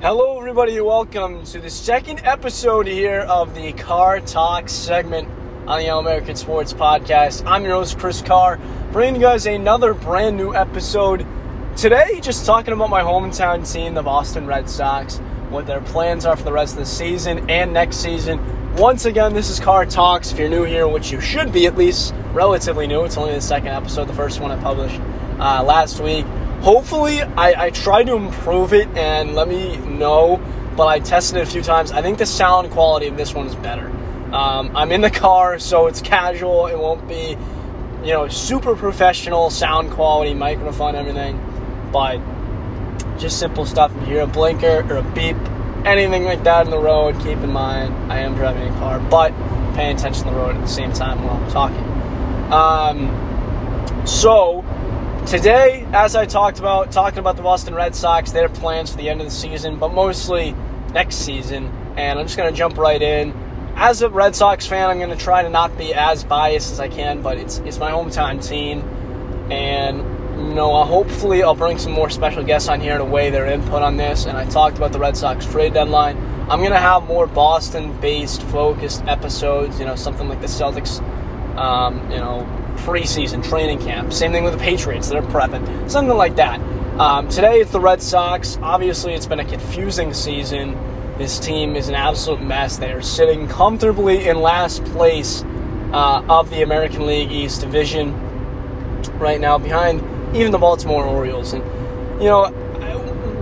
Hello, everybody, welcome to the second episode here of the Car Talk segment on the All American Sports Podcast. I'm your host, Chris Carr, bringing you guys another brand new episode. Today, just talking about my hometown team, the Boston Red Sox, what their plans are for the rest of the season and next season. Once again, this is Car Talks. If you're new here, which you should be at least relatively new, it's only the second episode, the first one I published uh, last week hopefully I, I try to improve it and let me know but i tested it a few times. I think the sound quality of this one is better. Um, i'm in the car so it's casual. It won't be you know super professional sound quality microphone everything. But just simple stuff. If you hear a blinker or a beep anything like that in the road keep in mind i am driving a car but paying attention to the road at the same time while i'm talking. Um, so Today, as I talked about, talking about the Boston Red Sox, their plans for the end of the season, but mostly next season. And I'm just going to jump right in. As a Red Sox fan, I'm going to try to not be as biased as I can, but it's it's my hometown team, and you know, hopefully I'll bring some more special guests on here to weigh their input on this. And I talked about the Red Sox trade deadline. I'm going to have more Boston-based, focused episodes. You know, something like the Celtics, um, you know, preseason training camp. Same thing with the Patriots, they're prepping, something like that. Um, today it's the Red Sox. Obviously, it's been a confusing season. This team is an absolute mess. They are sitting comfortably in last place uh, of the American League East Division right now, behind even the Baltimore Orioles. And, you know,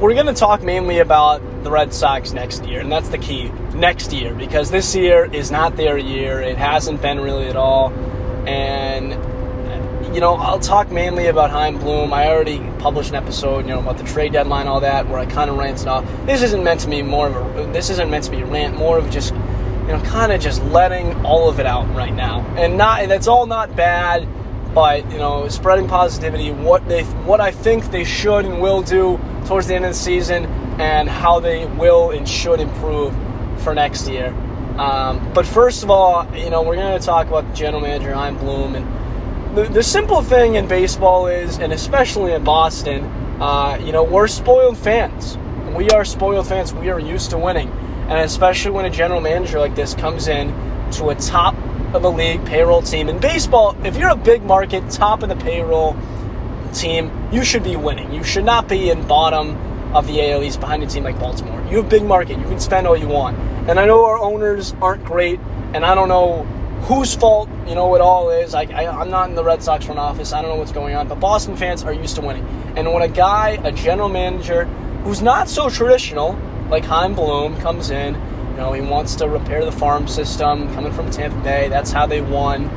we're going to talk mainly about the Red Sox next year, and that's the key next year because this year is not their year. It hasn't been really at all. And you know, I'll talk mainly about Chaim Bloom. I already published an episode, you know, about the trade deadline, all that, where I kind of ranted off. This isn't meant to be more of a. This isn't meant to be rant. More of just, you know, kind of just letting all of it out right now, and not. That's all not bad, but you know, spreading positivity. What they, what I think they should and will do towards the end of the season, and how they will and should improve for next year. Um, but first of all, you know, we're going to talk about the general manager, Chaim Bloom. And the, the simple thing in baseball is, and especially in Boston, uh, you know, we're spoiled fans. We are spoiled fans. We are used to winning. And especially when a general manager like this comes in to a top of the league payroll team. In baseball, if you're a big market, top of the payroll team, you should be winning. You should not be in bottom of the AL East behind a team like Baltimore. You have a big market. You can spend all you want. And I know our owners aren't great, and I don't know whose fault you know it all is. I, I am not in the Red Sox front office. I don't know what's going on, but Boston fans are used to winning. And when a guy, a general manager, who's not so traditional, like Chaim Bloom, comes in, you know, he wants to repair the farm system, coming from Tampa Bay. That's how they won.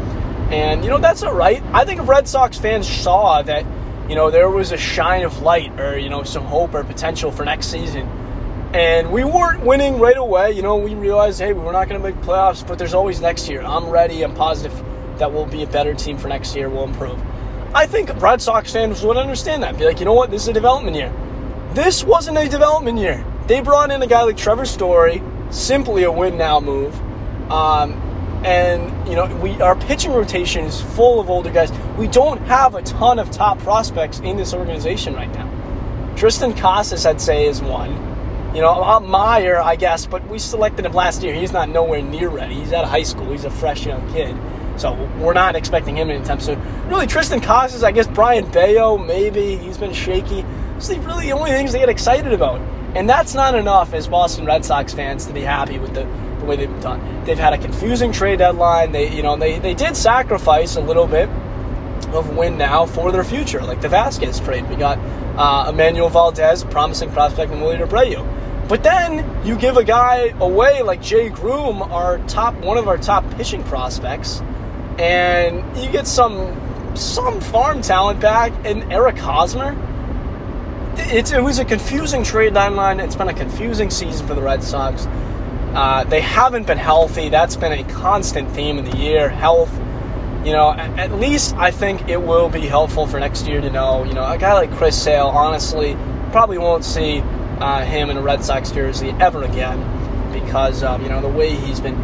And you know that's all right. I think if Red Sox fans saw that, you know, there was a shine of light or you know some hope or potential for next season and we weren't winning right away. You know, we realized, hey, we're not going to make playoffs, but there's always next year. I'm ready. I'm positive that we'll be a better team for next year. We'll improve. I think Red Sox fans would understand that. Be like, you know what? This is a development year. This wasn't a development year. They brought in a guy like Trevor Story, simply a win now move. Um, and you know, we our pitching rotation is full of older guys. We don't have a ton of top prospects in this organization right now. Triston Casas, I'd say, is one. You know, Mayer, I guess, but we selected him last year. He's not nowhere near ready. He's out of high school. He's a fresh young kid. So we're not expecting him anytime soon. Really, Triston Casas, I guess Brayan Bello, maybe. He's been shaky. Are really the only things they get excited about. And that's not enough as Boston Red Sox fans to be happy with the, the way they've done. They've had a confusing trade deadline. They, you know, they, they did sacrifice a little bit of win now for their future, like the Vázquez trade. We got uh, Enmanuel Valdez, promising prospect, and Wilyer Abreu. But then you give a guy away like Jay Groome, our top one of our top pitching prospects, and you get some some farm talent back and Eric Hosmer. It's, it was a confusing trade deadline. It's been a confusing season for the Red Sox. Uh, they haven't been healthy. That's been a constant theme of the year. Health. You know, at, least I think it will be helpful for next year to know. You know, a guy like Chris Sale, honestly, probably won't see uh, him in a Red Sox jersey ever again because um, you know the way he's been,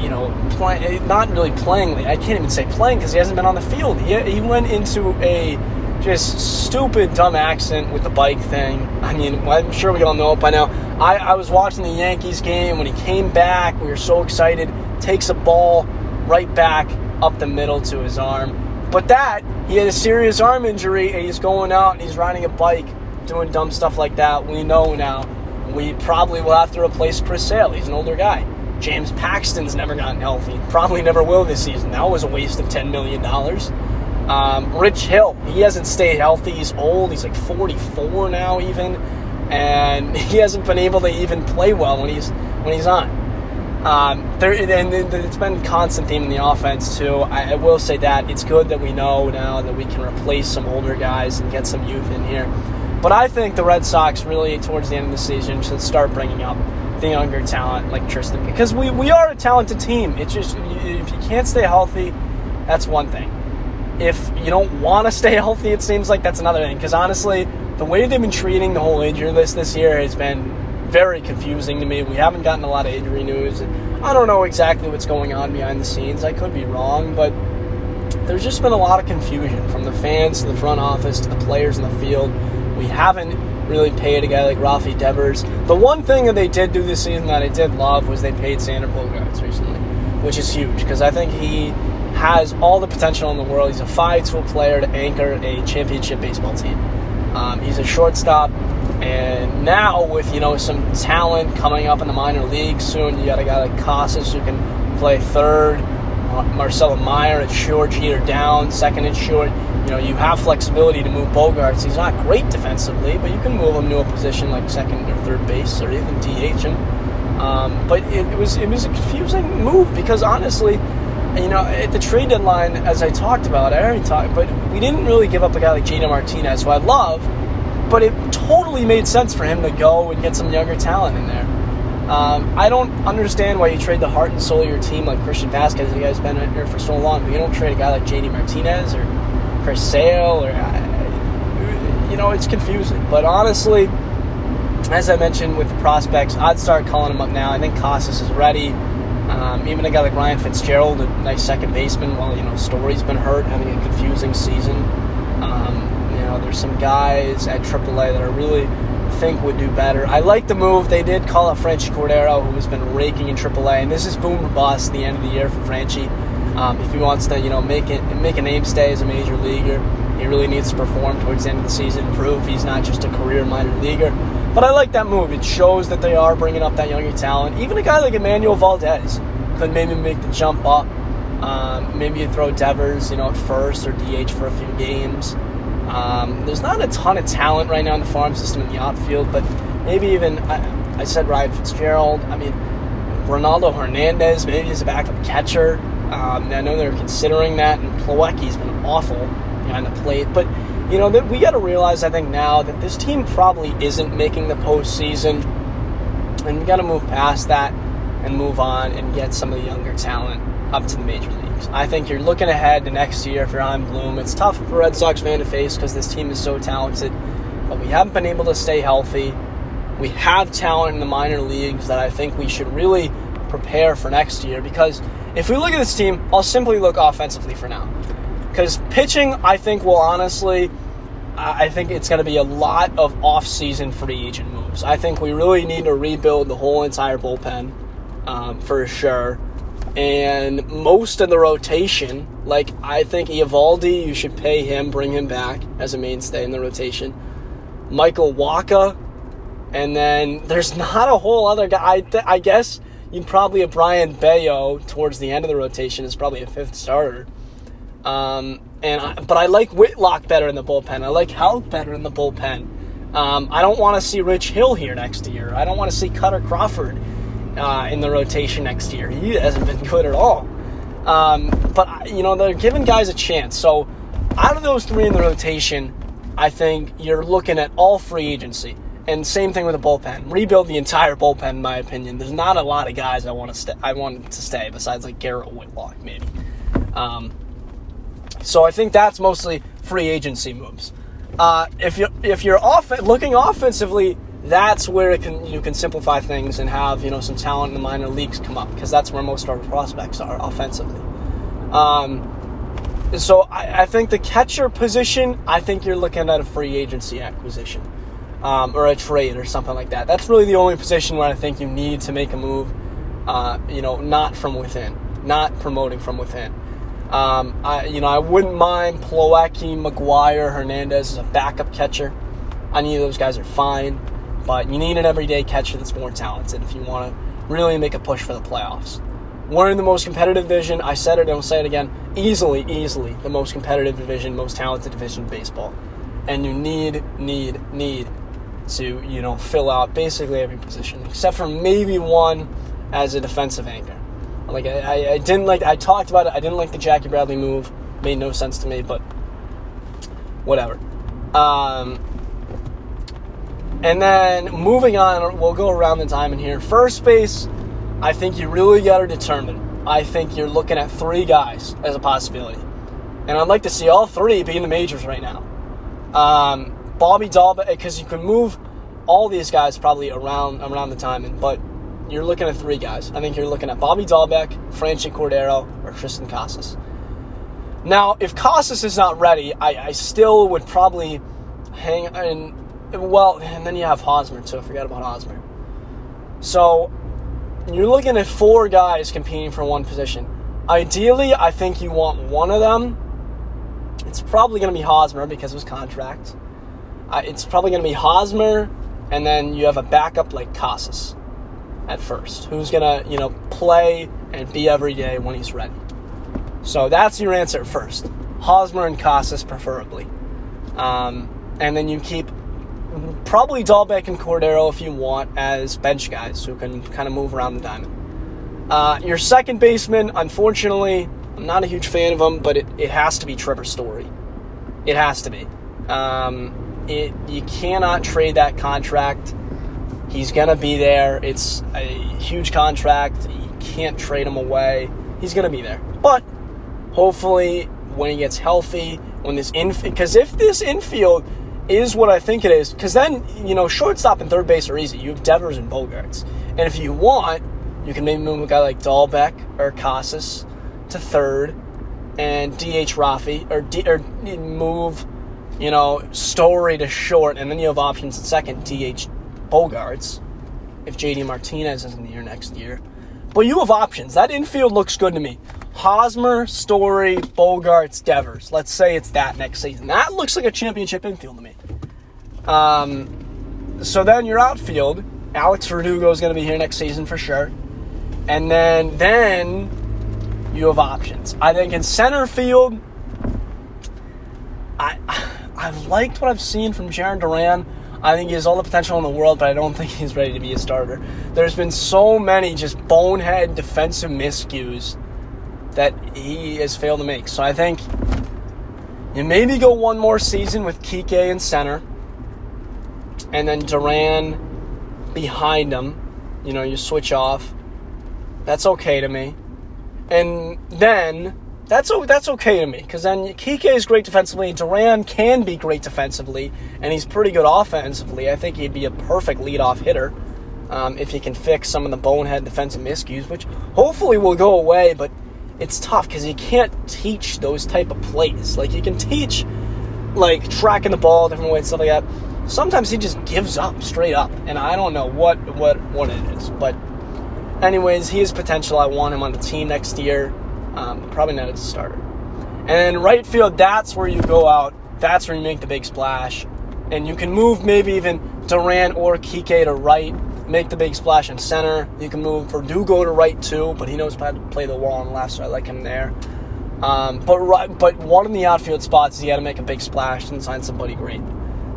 you know, play, not really playing. I can't even say playing because he hasn't been on the field. He, he went into a just stupid, dumb accident with the bike thing. I mean, I'm sure we all know it by now. I, I was watching the Yankees game when he came back. We were so excited. Takes a ball right back up the middle to his arm. But that, he had a serious arm injury and he's going out and he's riding a bike doing dumb stuff like that. We know now. We probably will have to replace Chris Sale. He's an older guy. James Paxton's never gotten healthy. Probably never will this season. That was a waste of $10 million. Um, Rich Hill, he hasn't stayed healthy. He's old. He's like 44 now, even, and he hasn't been able to even play well when he's when he's on. Um, there, and it's been constant theme in the offense too. I, I, will say that it's good that we know now that we can replace some older guys and get some youth in here. But I think the Red Sox really, towards the end of the season, should start bringing up the younger talent like Triston because we, we are a talented team. It's just if you can't stay healthy, that's one thing. If you don't want to stay healthy, it seems like that's another thing. Because honestly, the way they've been treating the whole injury list this year has been very confusing to me. We haven't gotten a lot of injury news. And I don't know exactly what's going on behind the scenes. I could be wrong, but there's just been a lot of confusion from the fans to the front office to the players in the field. We haven't really paid a guy like Rafi Devers. The one thing that they did do this season that I did love was they paid Xander Bogaerts recently, which is huge because I think he has all the potential in the world. He's a five-tool player to anchor a championship baseball team. Um, he's a shortstop and now with you know some talent coming up in the minor leagues soon, you got a guy like Casas who can play third, Marcelo Mayer at short, Jeter Downs, second and short. You know you have flexibility to move Bogaerts. He's not great defensively, but you can move him to a position like second or third base or even DH him. Um, but it, it was it was a confusing move because honestly, you know, at the trade deadline, as I talked about, I already talked, but we didn't really give up a guy like JD Martinez, who I love but it totally made sense for him to go and get some younger talent in there. Um, I don't understand why you trade the heart and soul of your team like Christian Vázquez. You guys been here for so long, but you don't trade a guy like JD Martinez or Chris Sale or uh, you know it's confusing. But honestly, as I mentioned with the prospects, I'd start calling them up now. I think Casas is ready. Um, even a guy like Ryan Fitzgerald, a nice second baseman. While you know Story's been hurt, having a confusing season. Um, know, there's some guys at AAA that I really think would do better. I like the move. They did call up Franchy Cordero, who has been raking in AAA, and this is boom or bust the end of the year for Franchy. Um, if he wants to, you know, make it make a name stay as a major leaguer, he really needs to perform towards the end of the season, prove he's not just a career minor leaguer. But I like that move. It shows that they are bringing up that younger talent. Even a guy like Enmanuel Valdez could maybe make the jump up. Um, maybe you throw Devers, you know, at first or DH for a few games. Um, there's not a ton of talent right now in the farm system in the outfield, but maybe even I, I said Ryan Fitzgerald. I mean, Ronaldo Hernandez maybe is a backup catcher. Um, I know they're considering that, and Plawecki's been awful behind the plate. But you know, that we got to realize, I think now that this team probably isn't making the postseason, and we got to move past that and move on and get some of the younger talent up to the major leagues. I think you're looking ahead to next year if you're on Bloom. It's tough for Red Sox fan to face because this team is so talented, but we haven't been able to stay healthy. We have talent in the minor leagues that I think we should really prepare for next year because if we look at this team, I'll simply look offensively for now. Because pitching, I think, will honestly, I think it's going to be a lot of off-season free agent moves. I think we really need to rebuild the whole entire bullpen um, for sure and most of the rotation, like I think Eovaldi, you should pay him, bring him back as a mainstay in the rotation. Michael Wacha, and then there's not a whole other guy. I, th- I guess you'd probably have Brayan Bello towards the end of the rotation is probably a fifth starter. Um, and I, but I like Whitlock better in the bullpen. I like Houck better in the bullpen. Um, I don't want to see Rich Hill here next year. I don't want to see Kutter Crawford uh, in the rotation next year. He hasn't been good at all. Um, but, you know, they're giving guys a chance. So, out of those three in the rotation, I think you're looking at all free agency. And same thing with the bullpen. Rebuild the entire bullpen, in my opinion. There's not a lot of guys I want to stay. I want to stay besides like Garrett Whitlock, maybe. Um, so I think that's mostly free agency moves. Uh, if you if you're off looking offensively, that's where it can you can simplify things and have you know some talent in the minor leagues come up because that's where most of our prospects are offensively. Um, so I, I, think the catcher position, I think you're looking at a free agency acquisition um, or a trade or something like that. That's really the only position where I think you need to make a move. Uh, you know, not from within, not promoting from within. Um, I, you know, I wouldn't mind Plawecki, McGuire, Hernandez as a backup catcher. Any of those guys are fine, but you need an everyday catcher that's more talented if you want to really make a push for the playoffs. We're in the most competitive division. I said it and I'll say it again. Easily, easily the most competitive division, most talented division in baseball. And you need, need, need to, you know, fill out basically every position, except for maybe one as a defensive anchor. Like I, I didn't like I talked about it, I didn't like the Jackie Bradley move. Made no sense to me, but whatever. Um, and then moving on, we'll go around the diamond here. First base, I think you really got to determine. I think you're looking at three guys as a possibility. And I'd like to see all three be in the majors right now. Um, Bobby Dalbec, because you can move all these guys probably around around the diamond, but you're looking at three guys. I think you're looking at Bobby Dalbec, Franchy Cordero, or Triston Casas. Now, if Casas is not ready, I, I still would probably hang in. Well, and then you have Hosmer too. I forgot about Hosmer. So you're looking at four guys competing for one position. Ideally, I think you want one of them. It's probably going to be Hosmer because of his contract. Uh, it's probably going to be Hosmer, and then you have a backup like Casas at first, who's going to, you know, play and be every day when he's ready. So that's your answer first. Hosmer and Casas, preferably. Um, and then you keep probably Dalbec and Cordero if you want as bench guys who can kind of move around the diamond. Uh, your second baseman, unfortunately, I'm not a huge fan of him, but it, it has to be Trevor Story. It has to be. Um, it you cannot trade that contract. He's gonna be there. It's a huge contract. You can't trade him away. He's gonna be there. But hopefully, when he gets healthy, when this in because if this infield is what I think it is. Because then, you know, shortstop and third base are easy. You have Devers and Bogaerts. And if you want, you can maybe move a guy like Dalbec or Casas to third and DH Rafi or, D, or move, you know, Story to short. And then you have options at second, DH Bogaerts, if JD Martinez is in the year next year. But you have options. That infield looks good to me. Hosmer, Story, Bogaerts, Devers. Let's say it's that next season. That looks like a championship infield to me. Um, so then your outfield, Alex Verdugo is going to be here next season for sure. And then then you have options. I think in center field, I I've liked what I've seen from Jarren Duran. I think he has all the potential in the world, but I don't think he's ready to be a starter. There's been so many just bonehead defensive miscues that he has failed to make. So I think you maybe go one more season with Kike in center, and then Duran behind him. You know, you switch off. That's okay to me. And then that's that's okay to me because then Kike is great defensively. Duran can be great defensively, and he's pretty good offensively. I think he'd be a perfect leadoff hitter um, if he can fix some of the bonehead defensive miscues, which hopefully will go away. But it's tough because you can't teach those type of plays. Like you can teach like tracking the ball different ways, stuff like that. Sometimes he just gives up straight up, and I don't know what what what it is. But anyways, he has potential. I want him on the team next year. Um, probably not as a starter. And right field, that's where you go out. That's where you make the big splash, and you can move maybe even Duran or Kike to right make the big splash in center. You can move for Verdugo to right too, but he knows how to play the wall on left, so I like him there. Um, but right, but one in the outfield spots, you got to make a big splash and sign somebody great.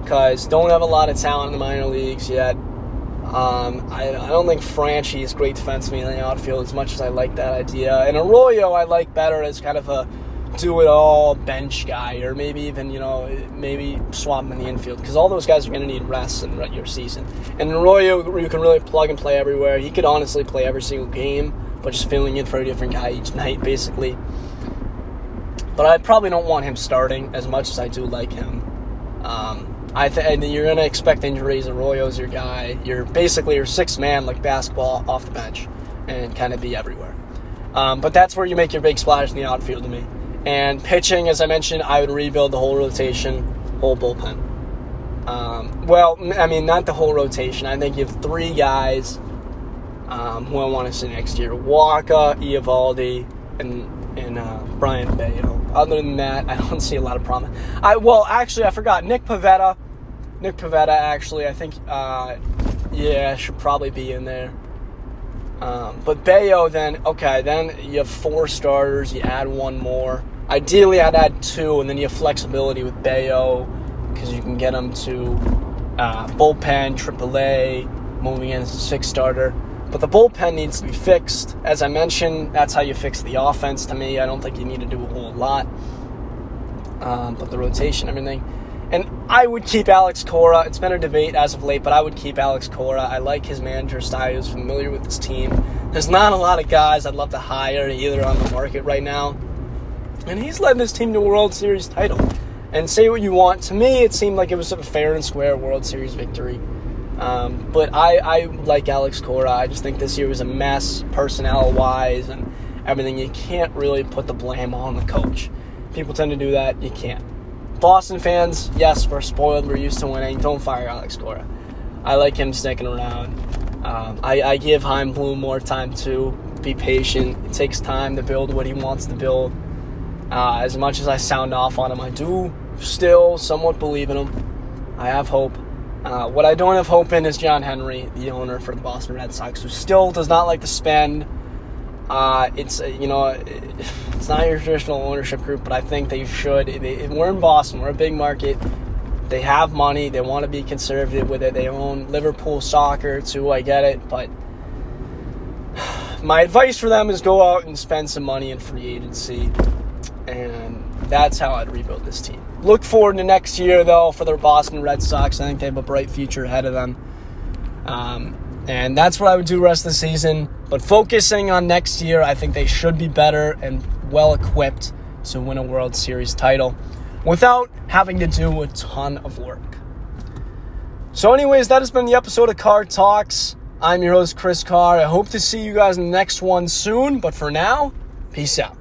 Because don't have a lot of talent in the minor leagues yet. Um, I, I, don't think Franchy is great defensively in the outfield as much as I like that idea. And Arroyo I like better as kind of a do it all bench guy, or maybe even you know maybe swap him in the infield because all those guys are going to need rest in your season. And Arroyo, you can really plug and play everywhere. He could honestly play every single game, but just filling in for a different guy each night, basically. But I probably don't want him starting as much as I do like him. Um, I th- and you're going to expect injuries. Arroyo's your guy. You're basically your sixth man, like basketball, off the bench, and kind of be everywhere. Um, but that's where you make your big splash in the outfield to me. And pitching, as I mentioned, I would rebuild the whole rotation, whole bullpen. Um, well, I mean, not the whole rotation. I think you have three guys um, who I want to see next year: Wacha, Eovaldi, and and uh, Brayan Bello. Other than that, I don't see a lot of promise. I well, actually, I forgot Nick Pivetta. Nick Pivetta, actually, I think, uh, yeah, should probably be in there. Um, but Bello, then okay, then you have four starters. You add one more. Ideally, I'd add two, and then you have flexibility with Bello because you can get him to uh, bullpen, AAA, moving in as a six starter. But the bullpen needs to be fixed. As I mentioned, that's how you fix the offense to me. I don't think you need to do a whole lot. Um, but the rotation, everything. And I would keep Alex Cora. It's been a debate as of late, but I would keep Alex Cora. I like his manager style. He's familiar with his team. There's not a lot of guys I'd love to hire either on the market right now. And he's led this team to a World Series title. And say what you want. To me, it seemed like it was a fair and square World Series victory. Um, but I, I like Alex Cora. I just think this year was a mess, personnel wise, and everything. You can't really put the blame on the coach. People tend to do that. You can't. Boston fans, yes, we're spoiled. We're used to winning. Don't fire Alex Cora. I like him sticking around. Um, I, I, give Chaim Bloom more time to be patient. It takes time to build what he wants to build. Uh, as much as I sound off on him, I do still somewhat believe in him. I have hope. Uh, what I don't have hope in is John Henry, the owner for the Boston Red Sox, who still does not like to spend. Uh, it's uh, you know, it's not your traditional ownership group, but I think they should. we're in Boston, we're a big market. They have money. They want to be conservative with it. They own Liverpool soccer too. I get it, but my advice for them is go out and spend some money in free agency, and that's how I'd rebuild this team. Look forward to next year though for the Boston Red Sox. I think they have a bright future ahead of them. Um, and that's what I would do rest of the season. But focusing on next year, I think they should be better and well equipped to win a World Series title without having to do a ton of work. So, anyways, that has been the episode of Car Talks. I'm your host, Chris Carr. I hope to see you guys in the next one soon. But for now, peace out.